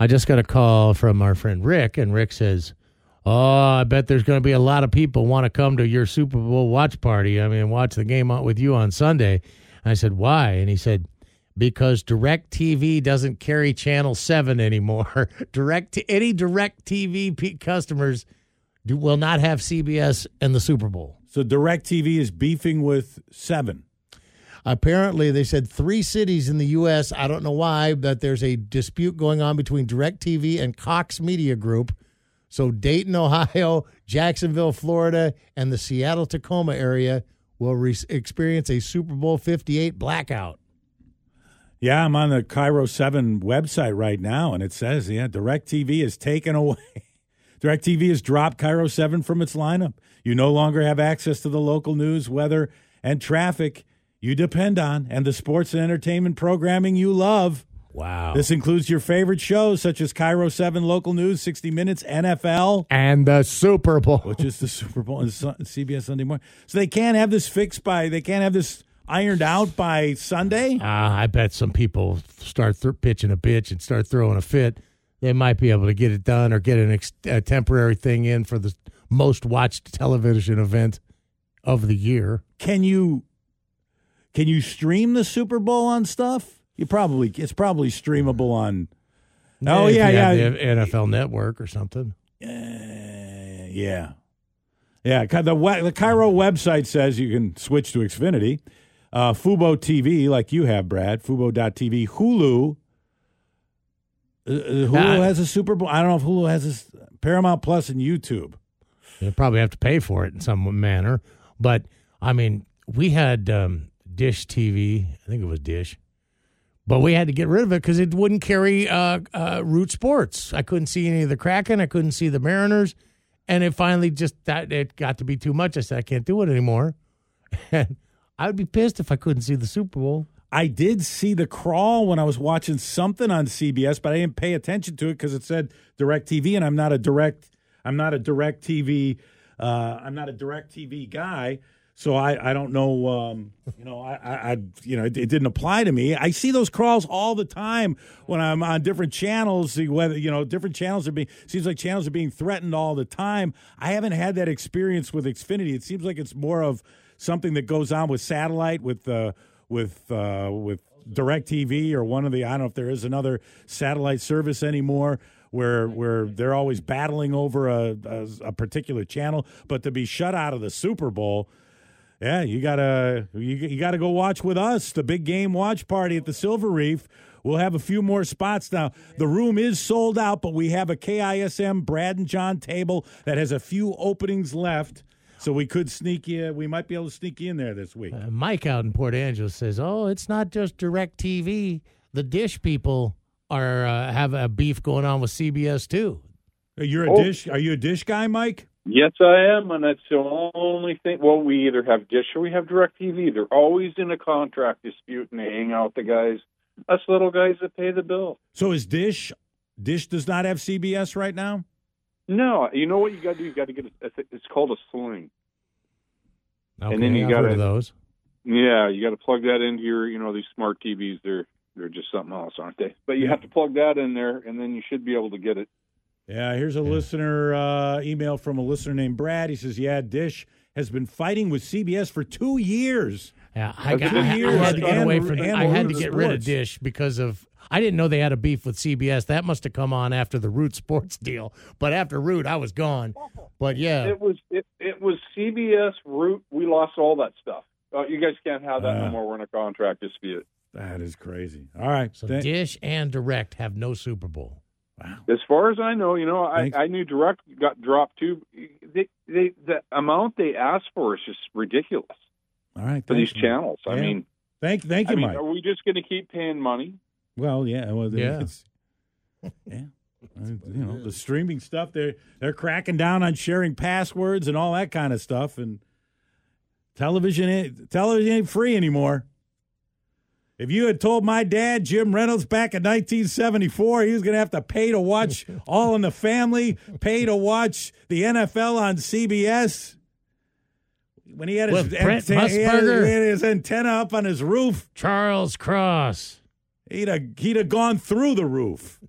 I just got a call from our friend Rick, and Rick says, "Oh, I bet there's going to be a lot of people want to come to your Super Bowl watch party. I mean, watch the game out with you on Sunday." I said, "Why?" And he said, "Because Direct TV doesn't carry Channel Seven anymore. direct any Direct TV customers do, will not have CBS and the Super Bowl." So Direct TV is beefing with Seven. Apparently, they said three cities in the U.S. I don't know why, but there's a dispute going on between DirecTV and Cox Media Group. So, Dayton, Ohio, Jacksonville, Florida, and the Seattle Tacoma area will re- experience a Super Bowl 58 blackout. Yeah, I'm on the KIRO 7 website right now, and it says, yeah, DirecTV is taken away. DirecTV has dropped KIRO 7 from its lineup. You no longer have access to the local news, weather, and traffic you depend on and the sports and entertainment programming you love. Wow. This includes your favorite shows such as KIRO 7 Local News, 60 Minutes, NFL, and the Super Bowl. which is the Super Bowl and CBS Sunday morning. So they can't have this fixed by, they can't have this ironed out by Sunday? Ah, I bet some people start th- pitching a bitch and start throwing a fit. They might be able to get it done or get an ex- a temporary thing in for the most watched television event of the year. Can you can you stream the Super Bowl on stuff? You probably it's probably streamable on Oh, If yeah, yeah. the NFL Network or something. Uh, yeah. Yeah, the the KIRO website says you can switch to Xfinity. Uh, Fubo TV, like you have, Brad, Fubo.tv, Hulu. Uh, uh, Hulu has a Super Bowl. I don't know if Hulu has this. Paramount Plus and YouTube. You probably have to pay for it in some manner. But I mean, we had um, Dish TV. I think it was Dish. But we had to get rid of it because it wouldn't carry uh, uh, Root Sports. I couldn't see any of the Kraken. I couldn't see the Mariners, and it finally just that it got to be too much. I said I can't do it anymore, and I would be pissed if I couldn't see the Super Bowl. I did see the crawl when I was watching something on CBS, but I didn't pay attention to it because it said Direct TV, and I'm not a direct. I'm not a Direct TV. Uh, I'm not a Direct TV guy, so I, I don't know. Um, you know, I, I, you know it, it didn't apply to me. I see those crawls all the time when I'm on different channels. Whether you know different channels are being seems like channels are being threatened all the time. I haven't had that experience with Xfinity. It seems like it's more of something that goes on with satellite with. Uh, with uh, with Directv or one of the I don't know if there is another satellite service anymore where where they're always battling over a, a, a particular channel, but to be shut out of the Super Bowl. Yeah, you gotta you, you gotta go watch with us the big game watch party at the Silver Reef. We'll have a few more spots now. The room is sold out, but we have a KISM Brad and John table that has a few openings left. So we could sneak you. We might be able to sneak you in there this week. Uh, Mike out in Port Angeles says, "Oh, it's not just Direct TV. The Dish people are uh, have a beef going on with CBS too." You're a Oh. dish. Are you a dish guy, Mike? Yes, I am, and that's the only thing. Well, we either have Dish or we have DirecTV. They're always in a contract dispute, and they hang out the guys, us little guys that pay the bill. So is Dish? Dish does not have CBS right now. No, you know what you got to do? You got to get a, it's called a sling. Okay, then you gotta- those. Yeah, you got to plug that into your, you know, these smart TVs. They're they're just something else, aren't they? But you have to plug that in there, and then you should be able to get it. Yeah. Here's a listener uh, email from a listener named Brad. He says, "Yeah, Dish has been fighting with CBS for two years. Yeah, I, got, it been I, I had to get and- away from. I had to Root get rid of Dish because of. I didn't know they had a beef with CBS. That must have come on after the Root Sports deal. But after Root, I was gone. But yeah, It was it, it was CBS Root. We lost all that stuff. Uh, you guys can't have that Uh. no more. We're in a contract dispute. That is crazy. All right. so Thank- Dish and Direct have no Super Bowl. Wow. As far as I know, you know, I, Thanks. I knew Direct got dropped too. They, they, the amount they ask for is just ridiculous All right. for these thanks, Mike. channels. I mean, Thank, thank I you, mean, Mike. are we just going to keep paying money? Well, yeah. Well, Yeah. It's, yeah. Uh, You know the streaming stuff. They're they're cracking down on sharing passwords and all that kind of stuff. And television ain't, television ain't free anymore. If you had told my dad Jim Reynolds back in 1974 he was going to have to pay to watch All in the Family, pay to watch the NFL on CBS. When he had his, With Brent antenna, he had- he had his antenna up on his roof, Charles Cross. he'd have, he'd have gone through the roof.